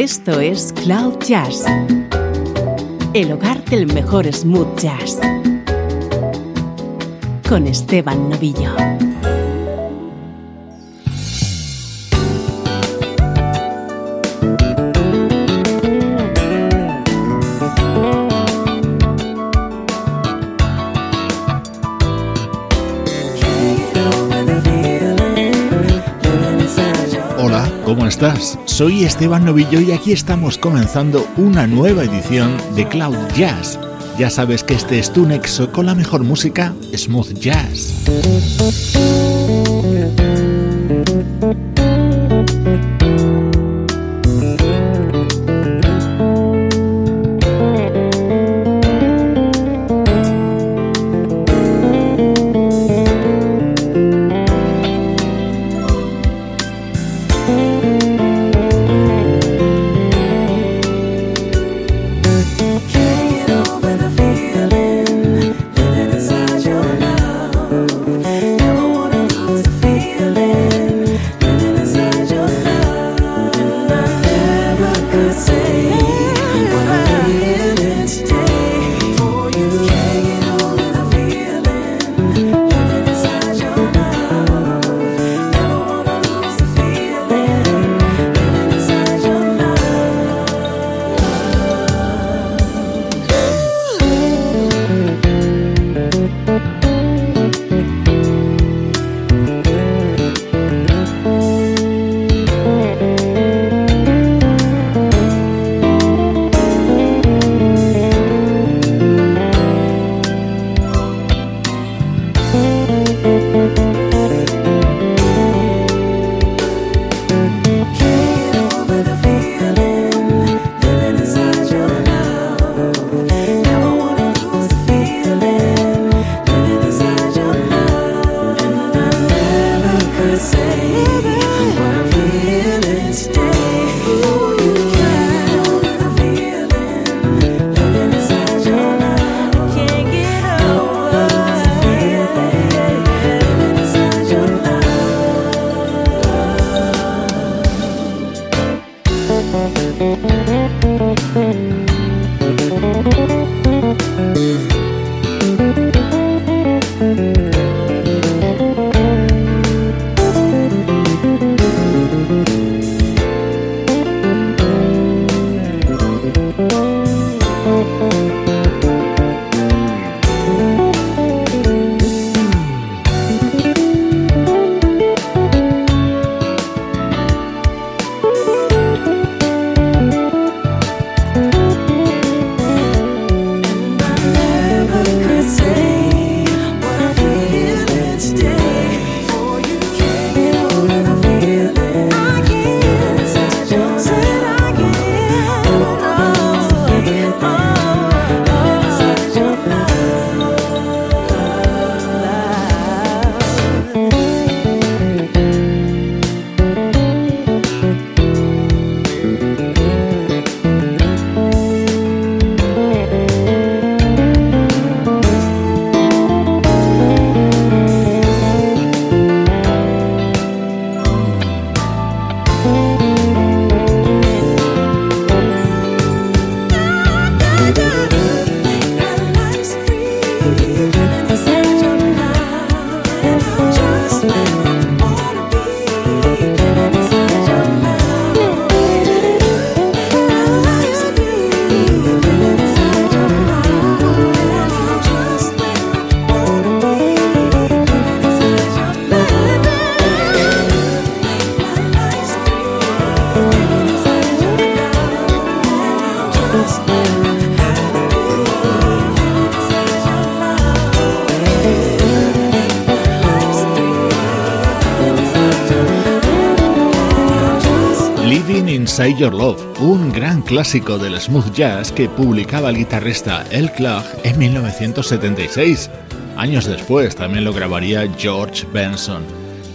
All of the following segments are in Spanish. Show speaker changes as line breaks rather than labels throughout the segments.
Esto es Cloud Jazz, el hogar del mejor smooth jazz, con Esteban Novillo.
estás? Soy Esteban Novillo y aquí estamos comenzando una nueva edición de Cloud Jazz. Ya sabes que este es tu nexo con la mejor música, smooth jazz. Say Your Love, un gran clásico del smooth jazz que publicaba el guitarrista El Clark en 1976. Años después también lo grabaría George Benson.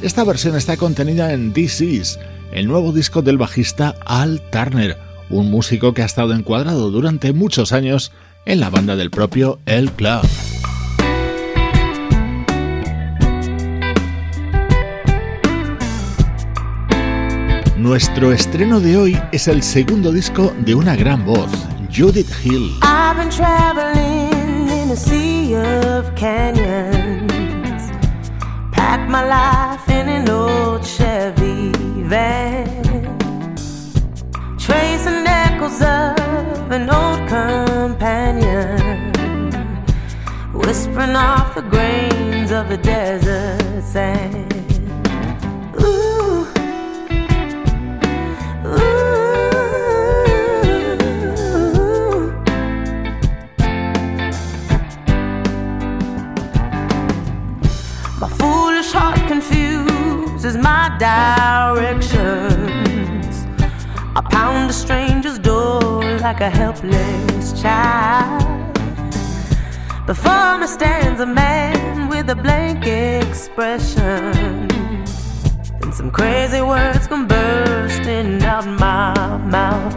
Esta versión está contenida en This Is, el nuevo disco del bajista Al Turner, un músico que ha estado encuadrado durante muchos años en la banda del propio El Clark.
Nuestro estreno de hoy es el segundo disco de una gran voz, Judith Hill.
I've been traveling in a sea of canyons. Packed my life in an old Chevy van. Tracing echoes of an old companion. Whispering off the grains of the desert sand. Directions. I pound a stranger's door like a helpless child. Before me stands a man with a blank expression. And some crazy words come bursting out my mouth.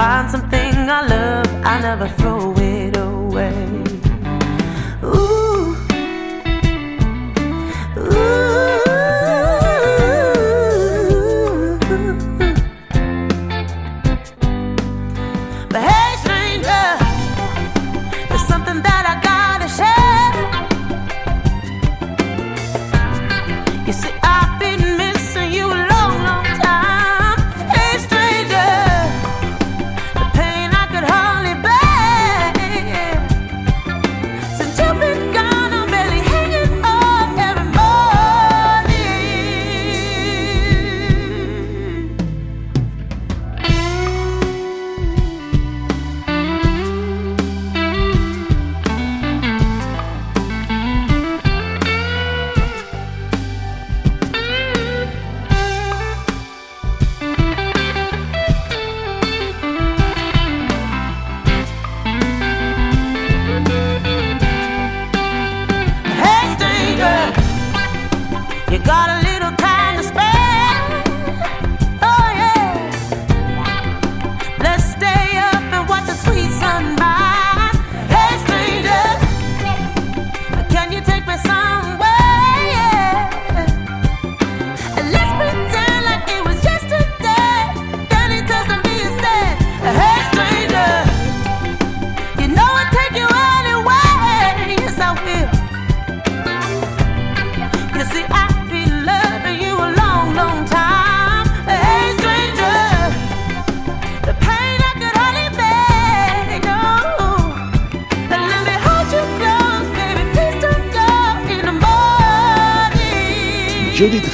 Find something I love, I never throw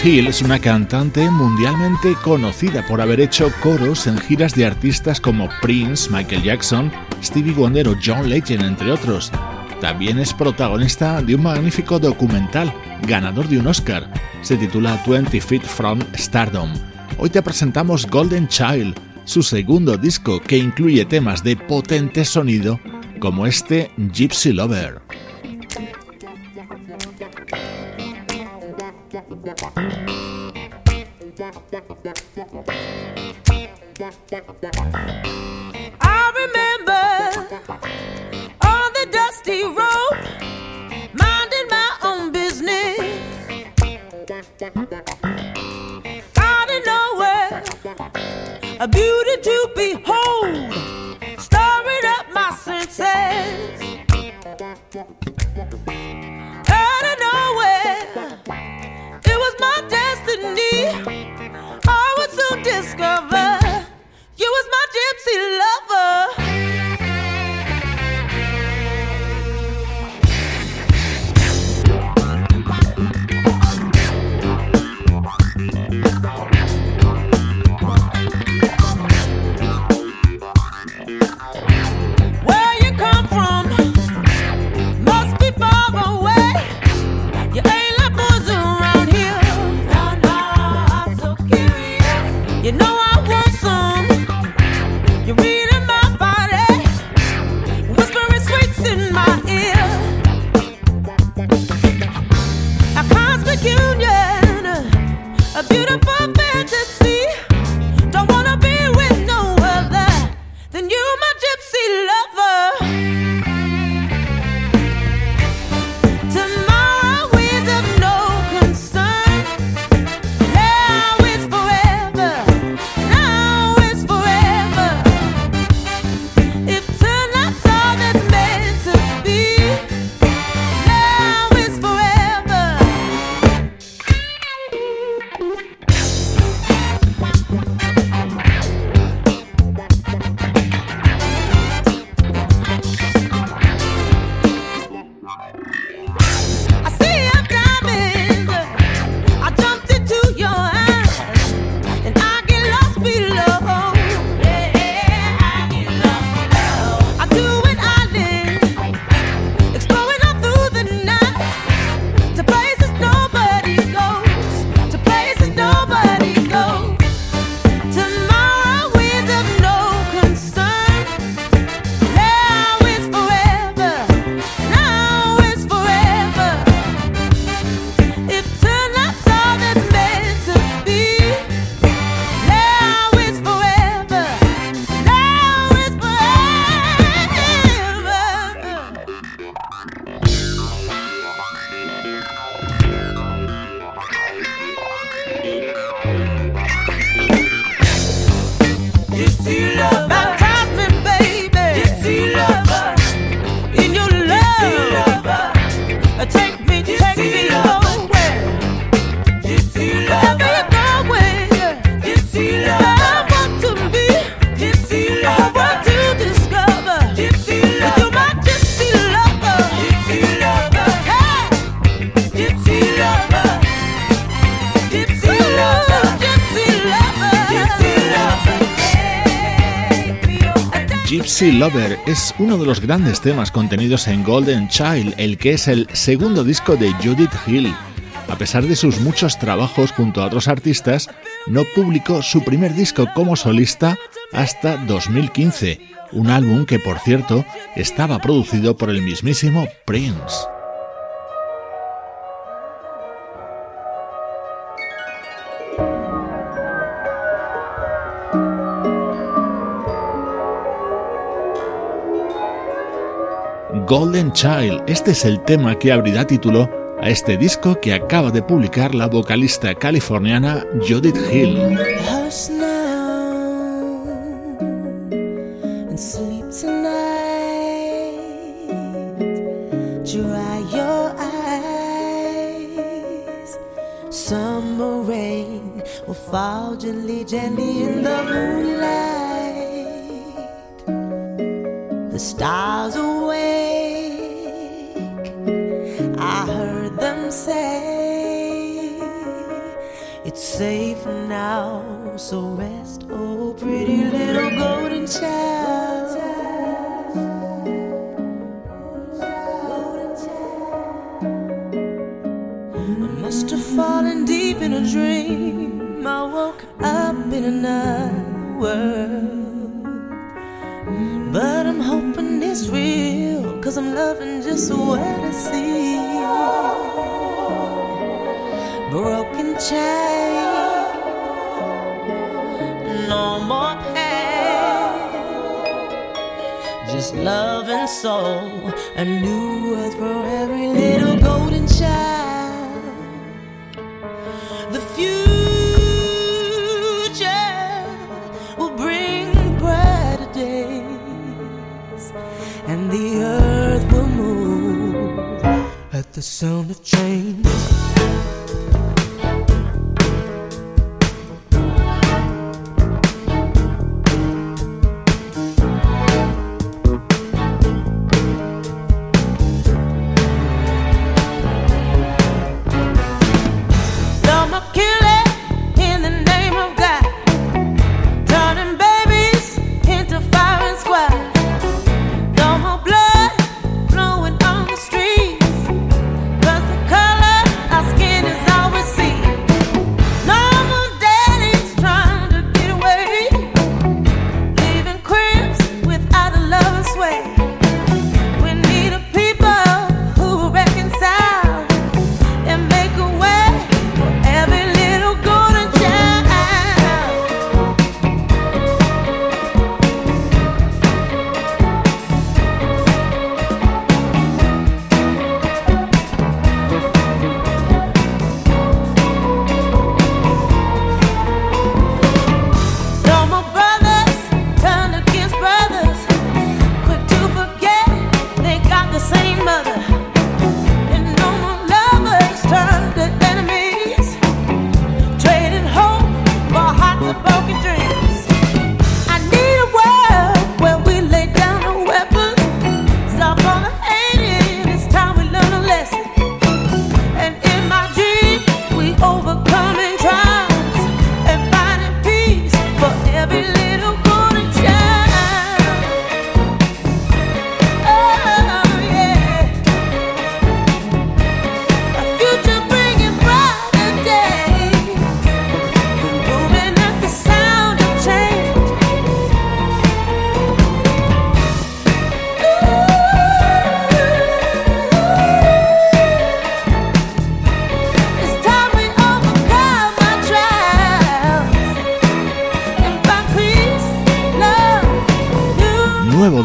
Hill es una cantante mundialmente conocida por haber hecho coros en giras de artistas como Prince, Michael Jackson, Stevie Wonder o John Legend, entre otros. También es protagonista de un magnífico documental, ganador de un Oscar. Se titula 20 Feet from Stardom. Hoy te presentamos Golden Child, su segundo disco que incluye temas de potente sonido como este Gypsy Lover.
I remember on the dusty road, minding my own business. Out of nowhere, a beauty to behold, Lover es uno de los grandes temas contenidos en Golden Child, el que es el segundo disco de Judith Hill. A pesar de sus muchos trabajos junto a otros artistas, no publicó su primer disco como solista hasta 2015, un álbum que por cierto estaba producido por el mismísimo Prince. Golden Child. Este es el tema que abrirá título a este disco que acaba de publicar la vocalista californiana Judith Hill.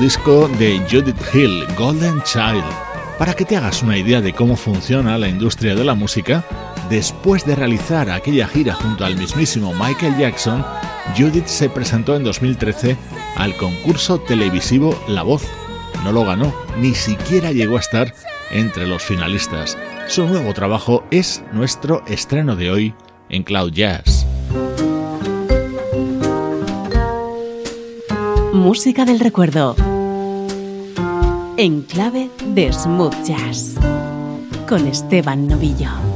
Disco de Judith Hill, Golden Child. Para que te hagas una idea de cómo funciona la industria de la música, después de realizar aquella gira junto al mismísimo Michael Jackson, Judith se presentó en 2013 al concurso televisivo La Voz. No lo ganó, ni siquiera llegó a estar entre los finalistas. Su nuevo trabajo es nuestro estreno de hoy en Cloud Jazz.
Música del recuerdo. En clave de smooth jazz. Con Esteban Novillo.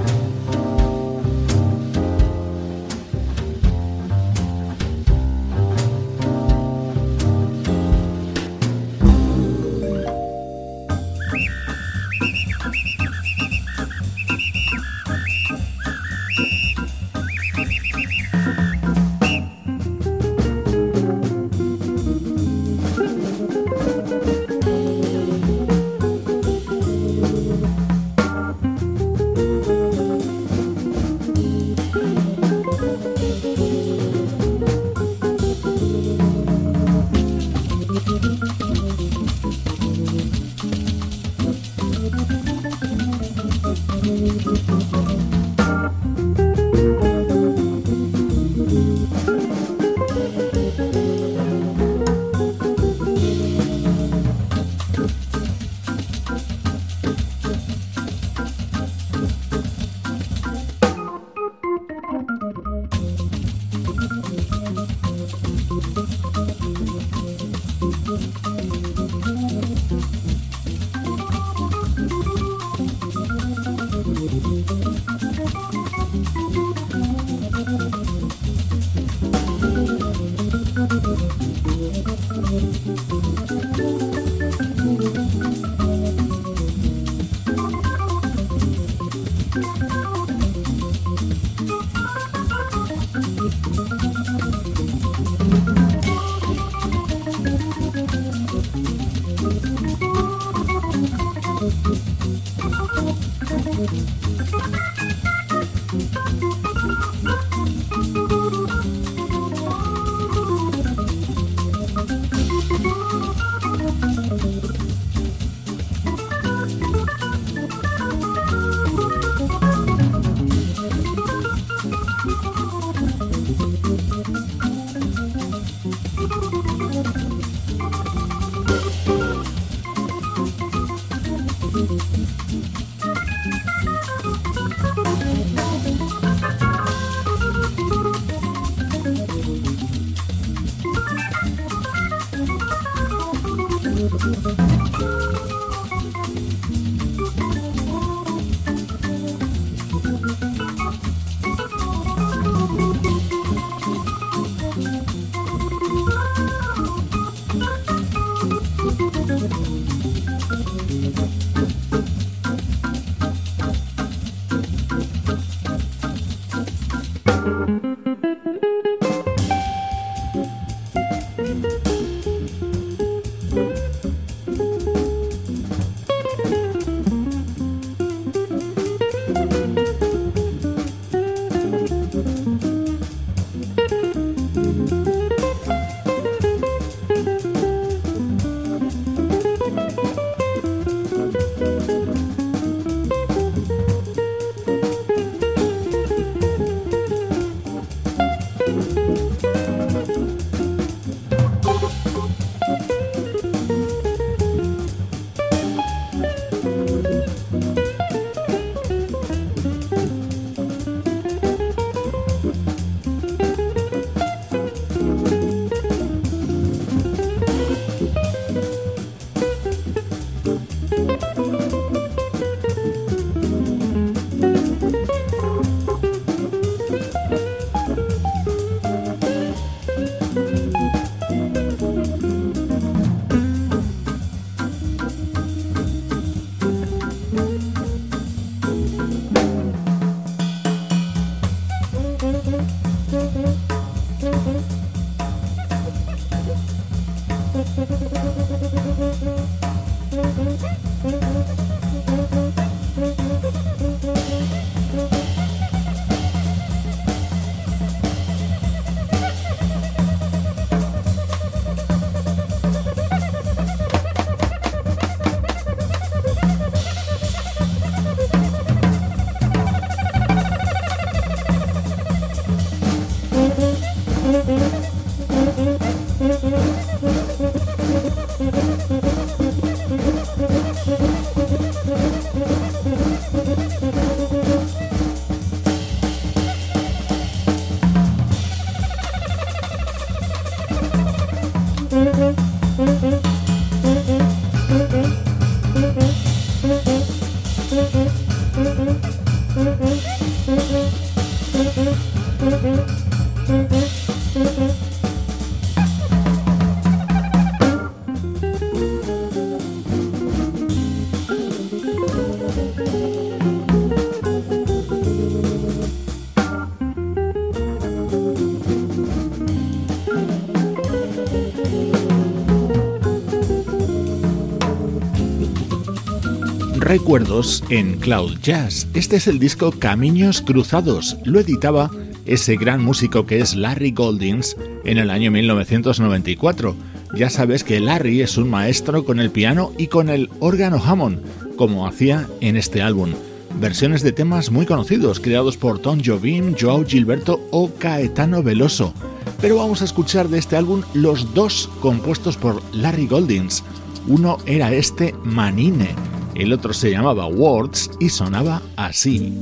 Recuerdos en Cloud Jazz. Este es el disco Caminos Cruzados. Lo editaba ese gran músico que es Larry Goldings en el año 1994. Ya sabes que Larry es un maestro con el piano y con el órgano Hammond, como hacía en este álbum. Versiones de temas muy conocidos creados por Tom Jobim, Joao Gilberto o Caetano Veloso. Pero vamos a escuchar de este álbum los dos compuestos por Larry Goldings. Uno era este Manine el otro se llamaba Words y sonaba así.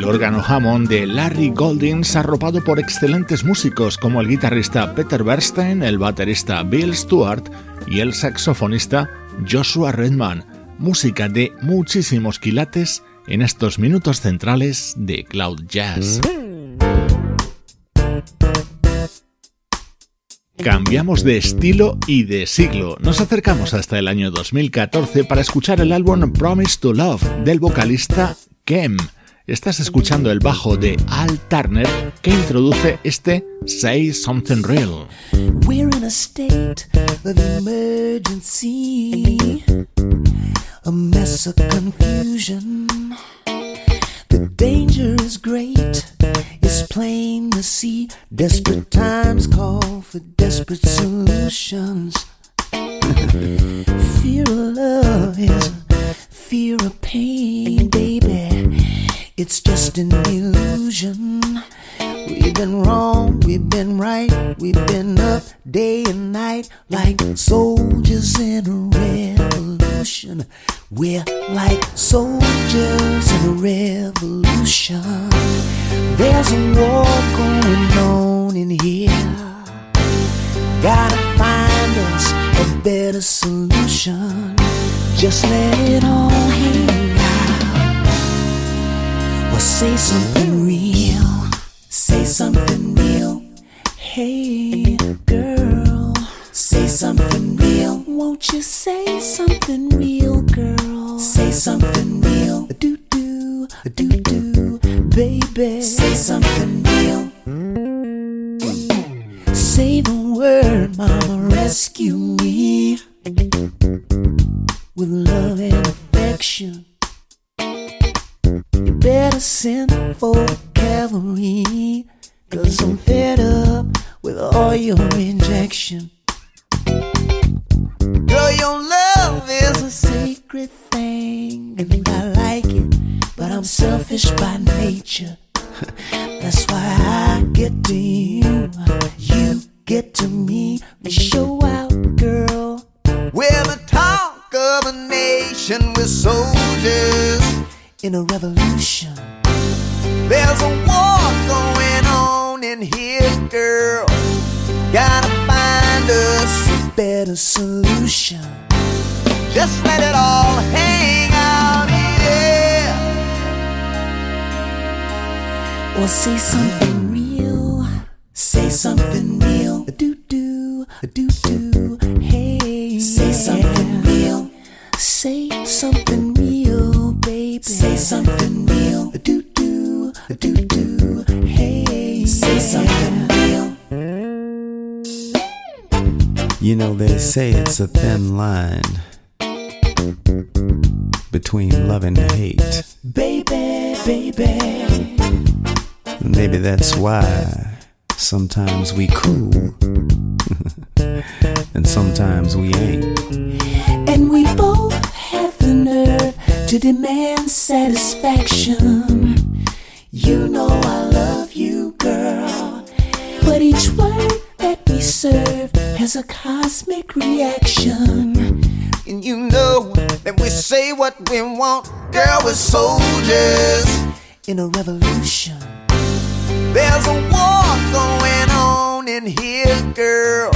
El órgano Hammond de Larry Goldings arropado por excelentes músicos como el guitarrista Peter Bernstein, el baterista Bill Stewart y el saxofonista Joshua Redman. Música de muchísimos quilates en estos minutos centrales de Cloud Jazz. Cambiamos de estilo y de siglo. Nos acercamos hasta el año 2014 para escuchar el álbum Promise to Love del vocalista Kem. Estás escuchando el bajo de Al Turner que introduce este Say Something Real.
We're in a state of emergency, a mess of confusion. The danger is great, it's plain to see. Desperate times call for desperate solutions. fear of love is fear of. It's just an illusion. We've been wrong, we've been right, we've been up day and night like soldiers in a revolution. We're like soldiers in a revolution. There's a war going on in here. Gotta find us a better solution. Just let it all hang say something real. Say something real. Hey, girl. Say something real. Won't you say something real, girl? Say something real. Do do, do do, baby. Say something real. Say the word, mama, rescue me with love and affection. You better send for cavalry, cause I'm fed up with all your injection. Girl, your love is a sacred thing, and I like it, but I'm selfish by nature. That's why I get to you, you get to me. We show out, girl. We're the talk of a nation with soldiers in a revolution. There's a war going on in here, girl. Gotta find us a better solution. Just let it all hang out, yeah. Or say something real. Say something real. Do do, do do. Hey. Say something real. Say something real. Say something real. Do do, do do. Hey. Say something real.
You know, they say it's a thin line between love and hate.
Baby, baby.
Maybe that's why sometimes we cool and sometimes we ain't.
And we both have the nerve to demand satisfaction. You know I love you, girl. But each word that we serve has a cosmic reaction.
And you know that we say what we want, girl, we're soldiers.
In a revolution.
There's a war going on in here, girl.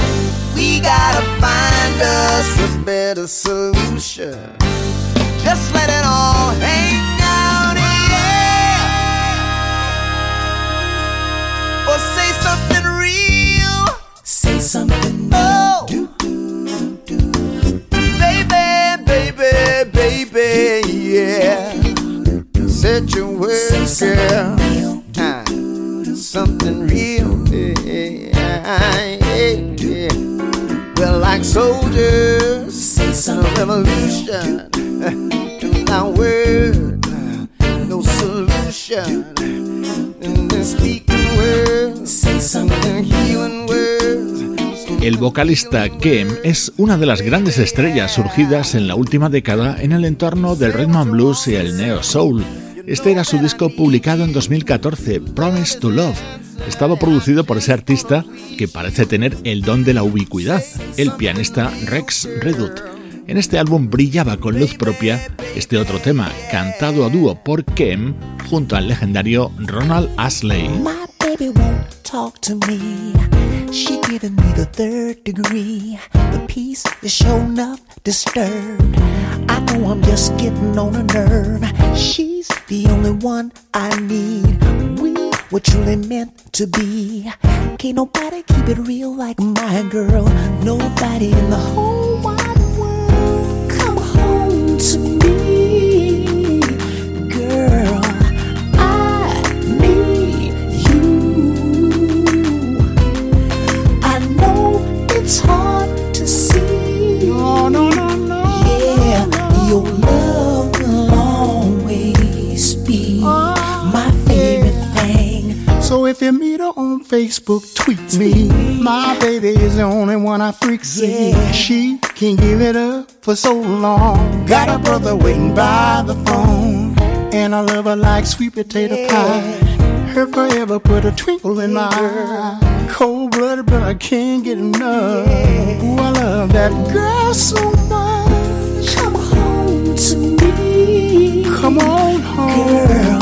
We gotta find us a better solution. Just let it all hang out, yeah. Or say something real.
Say something real.
Oh.
Do, do, do, do.
Baby, baby, baby, yeah. Set your
Say
words, girl.
real.
Something real, yeah, yeah. We're like soldiers
Say
in a revolution. To word, no solution. Speaking words,
Say something
and healing words.
El vocalista Kem es una de las grandes estrellas surgidas en la última década en el entorno del rhythm and blues y el neo soul. Este era su disco publicado en 2014, Promise to Love. Estaba producido por ese artista que parece tener el don de la ubicuidad, el pianista Rex Redut. En este álbum brillaba con luz propia este otro tema, cantado a dúo por Kem junto al legendario Ronald Ashley.
Talk to me. She giving me the third degree. The peace is show enough disturbed. I know I'm just getting on a nerve. She's the only one I need. We were truly meant to be. Can't nobody keep it real like my girl. Nobody in the whole wide world. Come home to me, girl. I need you. I know it's hard
So if you meet her on Facebook, tweet me. My baby is the only one I freak see.
Yeah.
She can't give it up for so long. Got a brother waiting by the phone. And I love her like sweet potato pie. Her forever put a twinkle in my eye. Cold blooded, but I can't get enough. Ooh, I love that girl so much.
Come home to me.
Come on home,
Girl.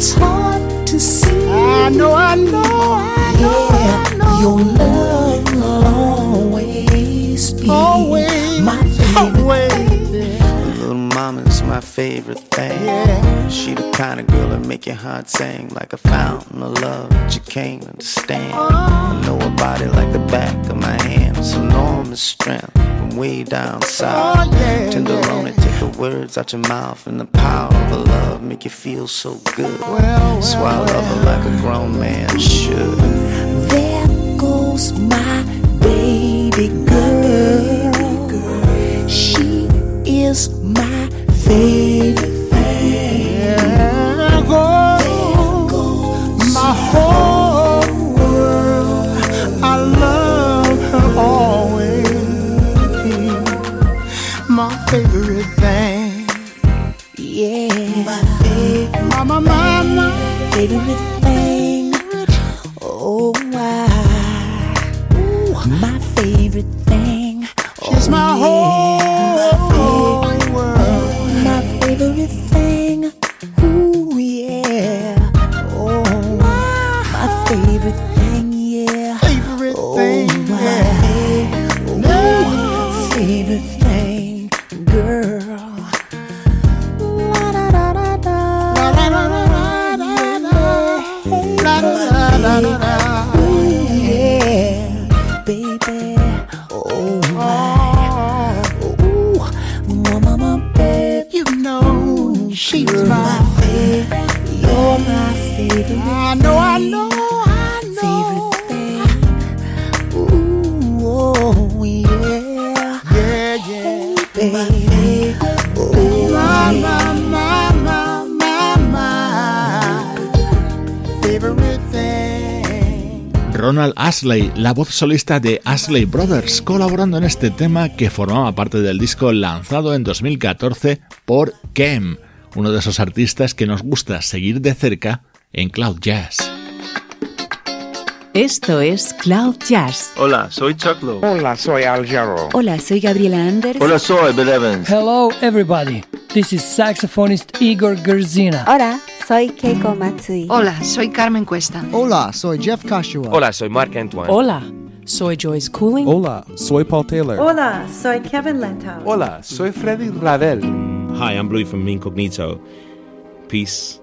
It's hard to see.
I know, I know, I know, I
Yeah,
know.
your love will always be
always,
my favorite
always.
Little mama's my favorite thing.
Yeah.
She the kind of girl that make your heart sing like a fountain of love that you can't understand. Oh. I know her body like the back of my hand. It's enormous strength from way down oh, south.
Oh, yeah,
Tenderoni,
yeah.
take the words out your mouth and the power of her love make you feel so good.
well,
so I love her like a grown man should.
There goes my baby girl. She is my favorite thing.
There goes my whole favorite thing.
Yeah, my favorite, Mama, mama. favorite
Ronald Ashley, la voz solista de Ashley Brothers, colaborando en este tema que formaba parte del disco lanzado en 2014 por Kem, uno de esos artistas que nos gusta seguir de cerca en Cloud Jazz.
Esto es Cloud Jazz
Hola, soy Chuck Lowe.
Hola, soy Al Jarreau.
Hola, soy Gabriela Anders.
Hola, soy Bill Evans.
Hello, everybody. This is saxophonist Igor Gerzina.
Hola, soy Keiko Matsui.
Hola, soy Carmen Cuesta.
Hola, soy Jeff Kashua.
Hola, soy Mark Antoine.
Hola, soy Joyce Cooling.
Hola, soy Paul Taylor.
Hola, soy Kevin Lentau.
Hola, soy Freddy Ravel.
Hi, I'm Louis from Incognito. Peace.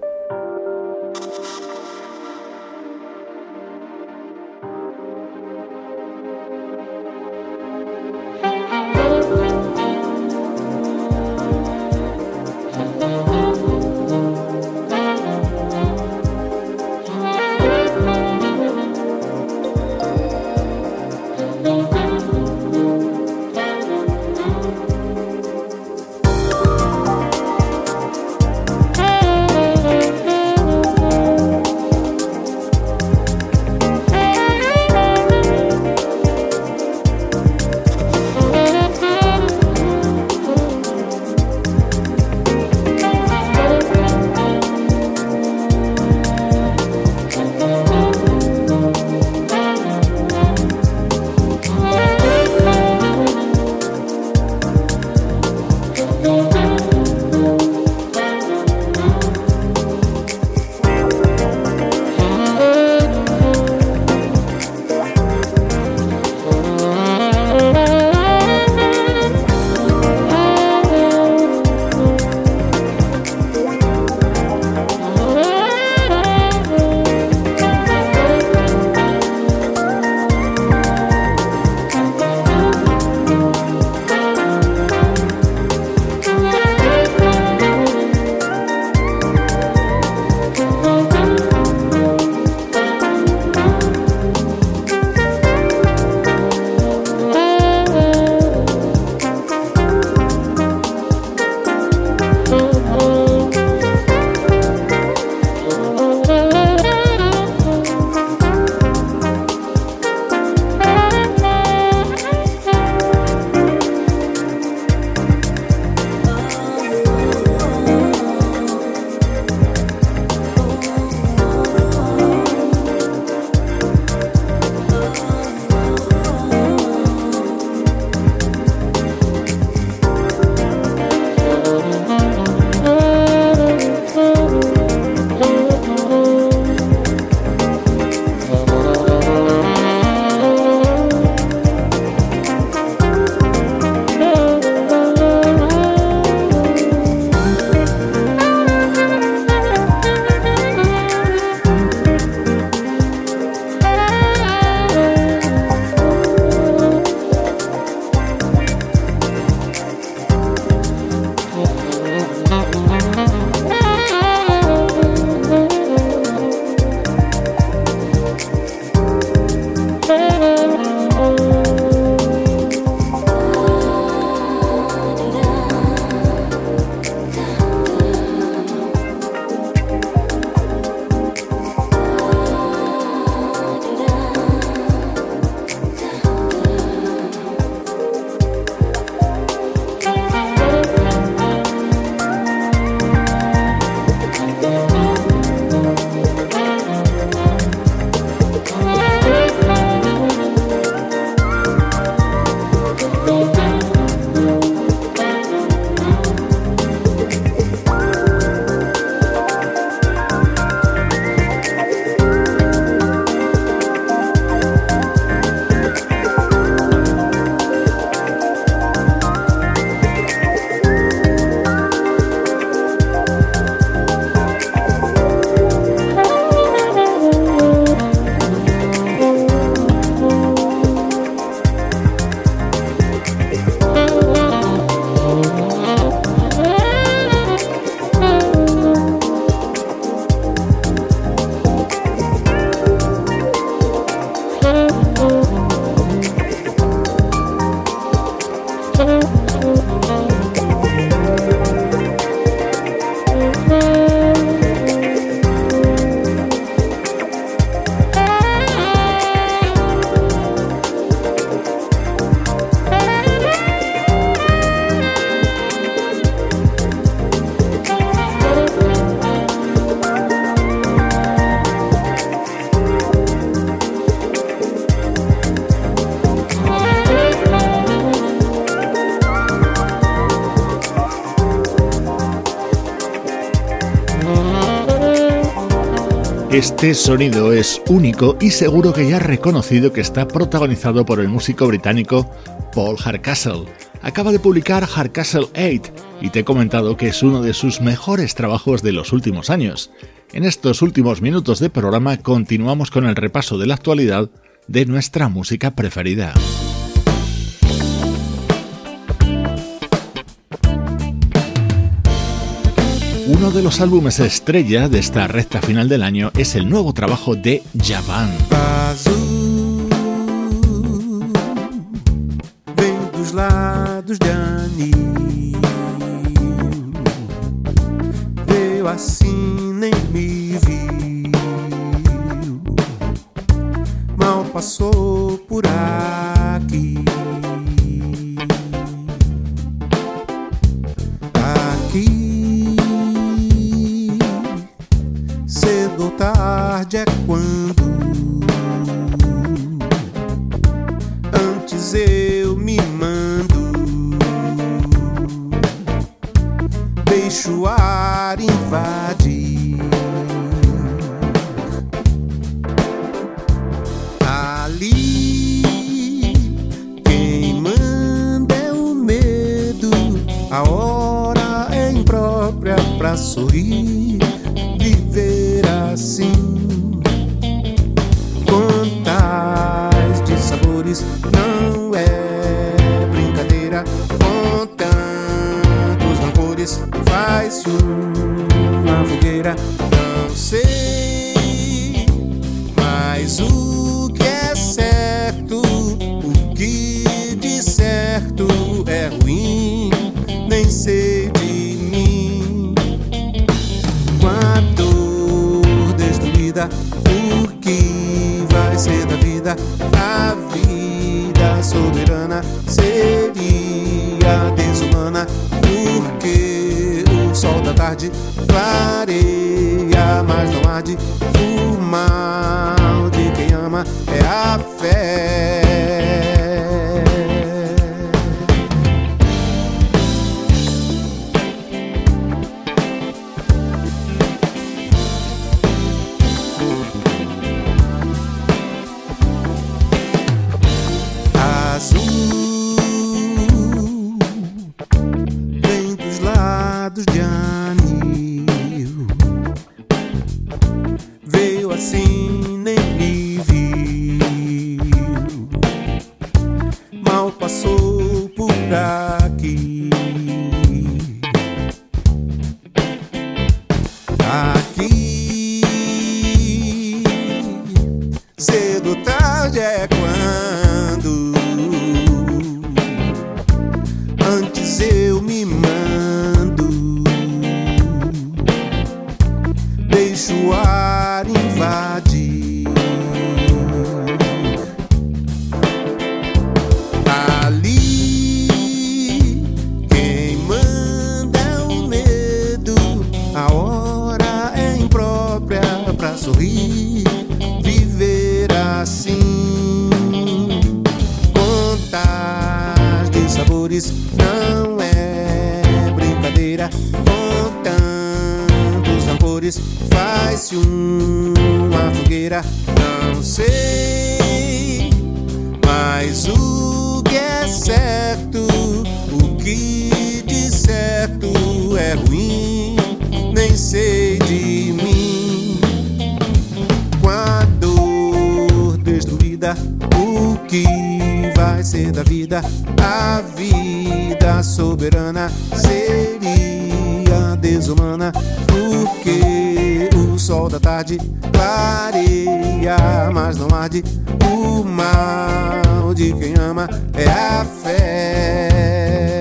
Este sonido es único y seguro que ya has reconocido que está protagonizado por el músico británico Paul Hardcastle. Acaba de publicar Hardcastle 8 y te he comentado que es uno de sus mejores trabajos de los últimos años. En estos últimos minutos de programa continuamos con el repaso de la actualidad de nuestra música preferida. Uno de los álbumes estrella de esta recta final del año es el nuevo trabajo de Javan.
Mal passou por aqui. Tarde é quando antes eu me mando, deixo o ar invadir. Ali quem manda é o medo, a hora é imprópria pra sorrir vida, o que vai ser da vida? A vida soberana seria desumana, porque o sol da tarde clareia, mas não arde. O mal de quem ama é a fé. certo, o que de certo é ruim, nem sei de mim. Com a dor destruída, o que vai ser da vida? A vida soberana seria desumana. Porque o sol da tarde clareia, mas não arde. O mal de quem ama é a fé.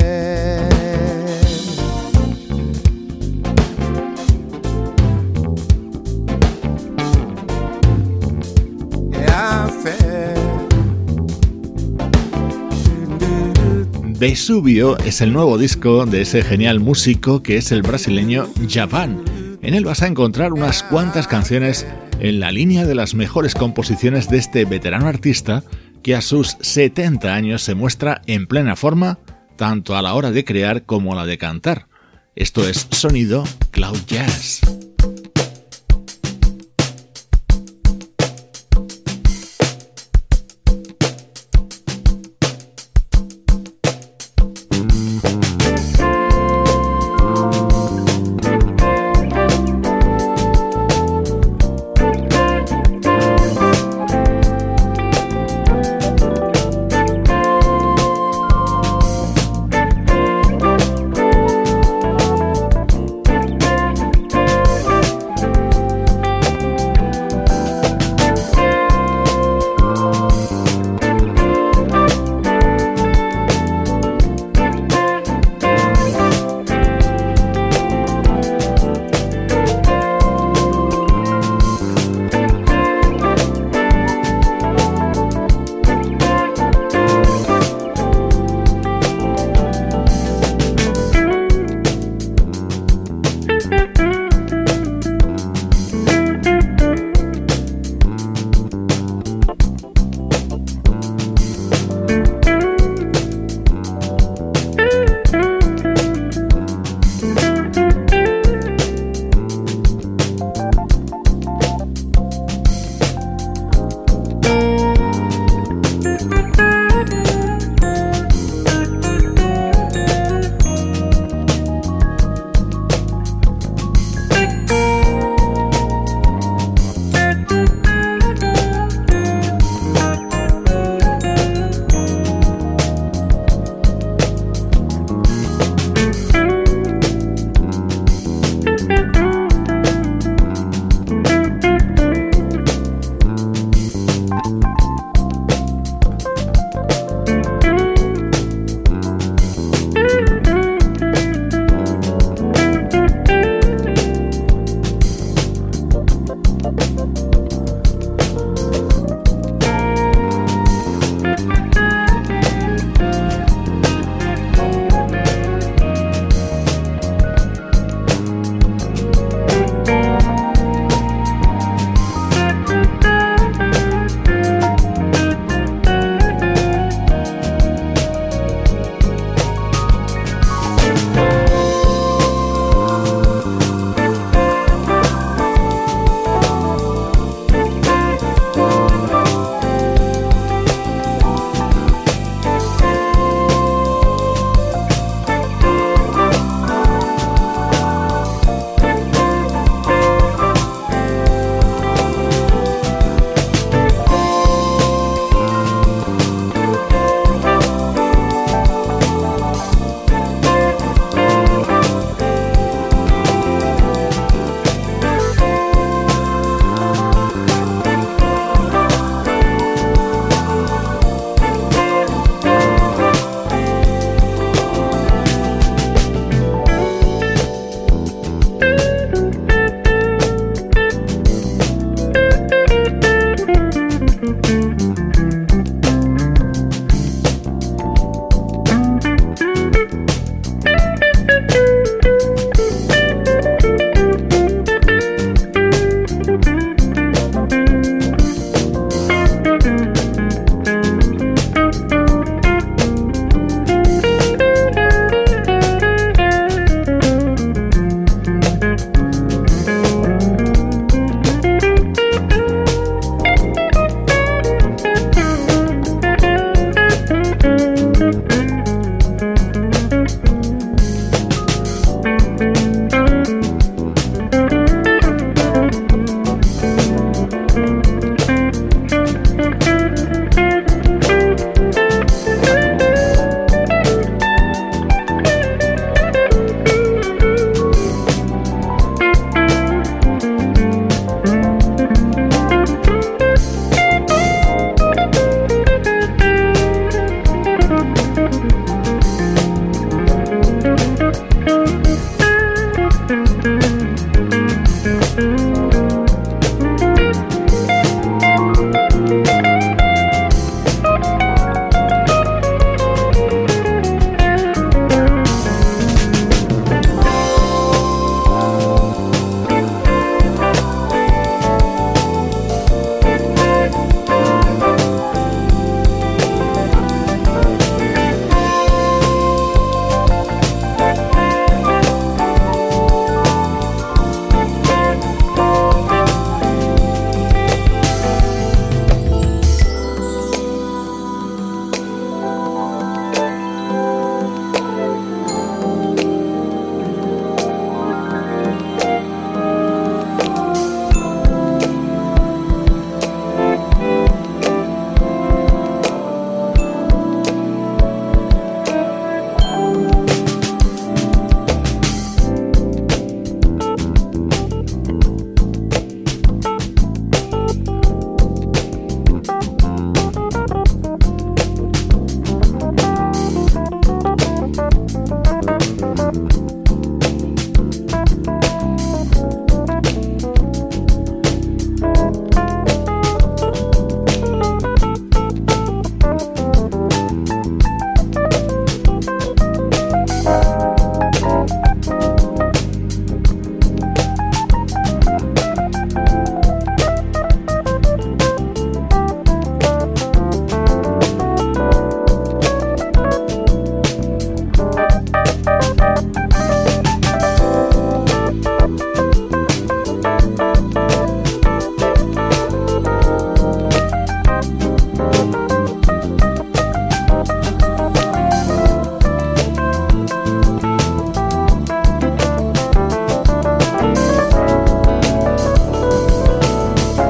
Vesubio es el nuevo disco de ese genial músico que es el brasileño Javan. En él vas a encontrar unas cuantas canciones en la línea de las mejores composiciones de este veterano artista que a sus 70 años se muestra en plena forma tanto a la hora de crear como a la de cantar. Esto es sonido Cloud Jazz.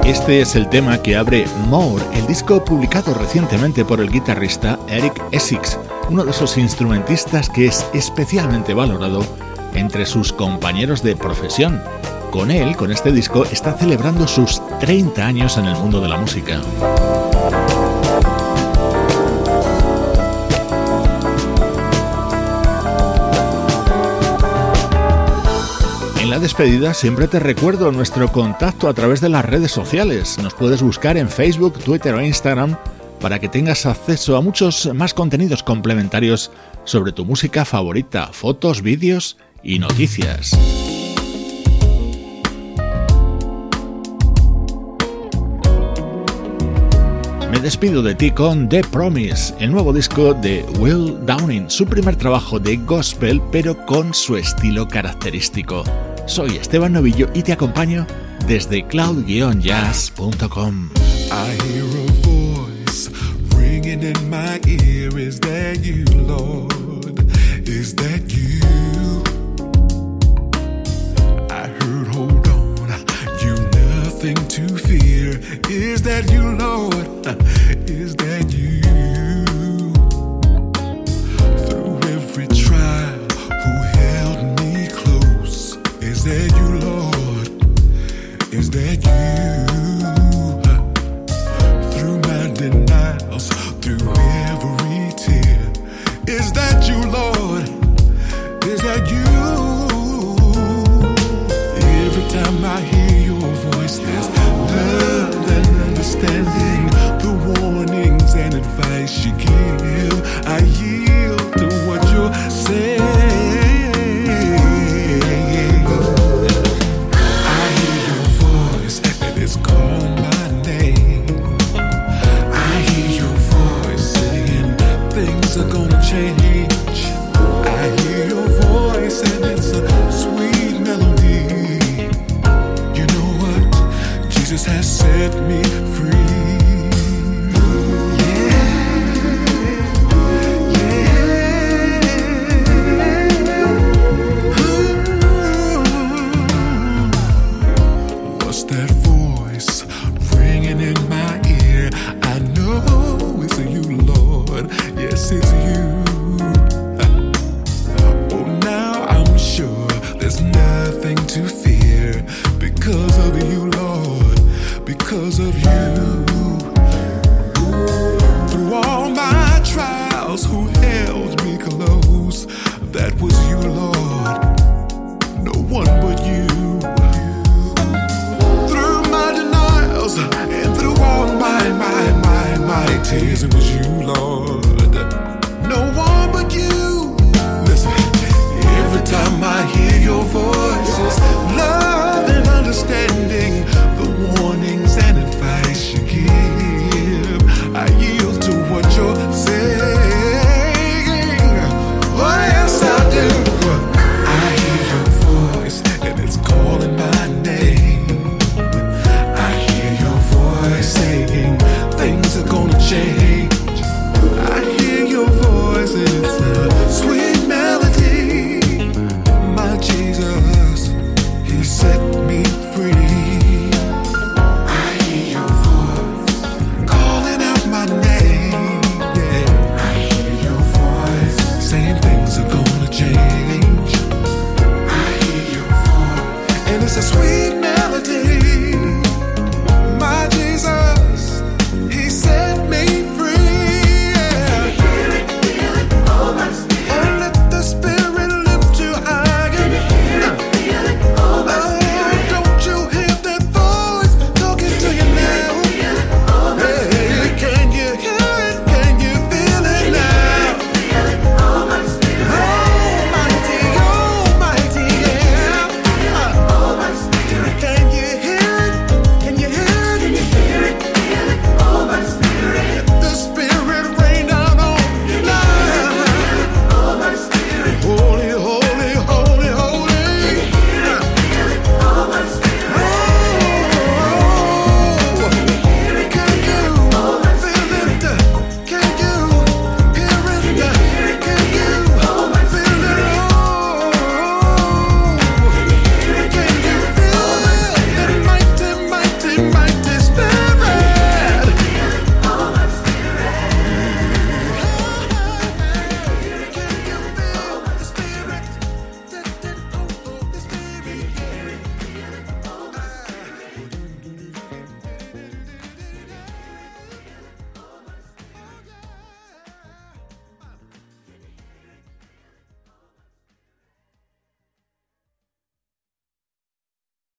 Este es el tema que abre More, el disco publicado recientemente por el guitarrista Eric Essex, uno de esos instrumentistas que es especialmente valorado entre sus compañeros de profesión. Con él, con este disco, está celebrando sus 30 años en el mundo de la música. La despedida siempre te recuerdo nuestro contacto a través de las redes sociales. Nos puedes buscar en Facebook, Twitter o Instagram para que tengas acceso a muchos más contenidos complementarios sobre tu música favorita, fotos, vídeos y noticias. Me despido de ti con The Promise, el nuevo disco de Will Downing, su primer trabajo de gospel pero con su estilo característico. Soy Esteban Novillo y te acompaño desde cloud-jazz.com.
To fear. Is that you, Lord? is this love and understanding?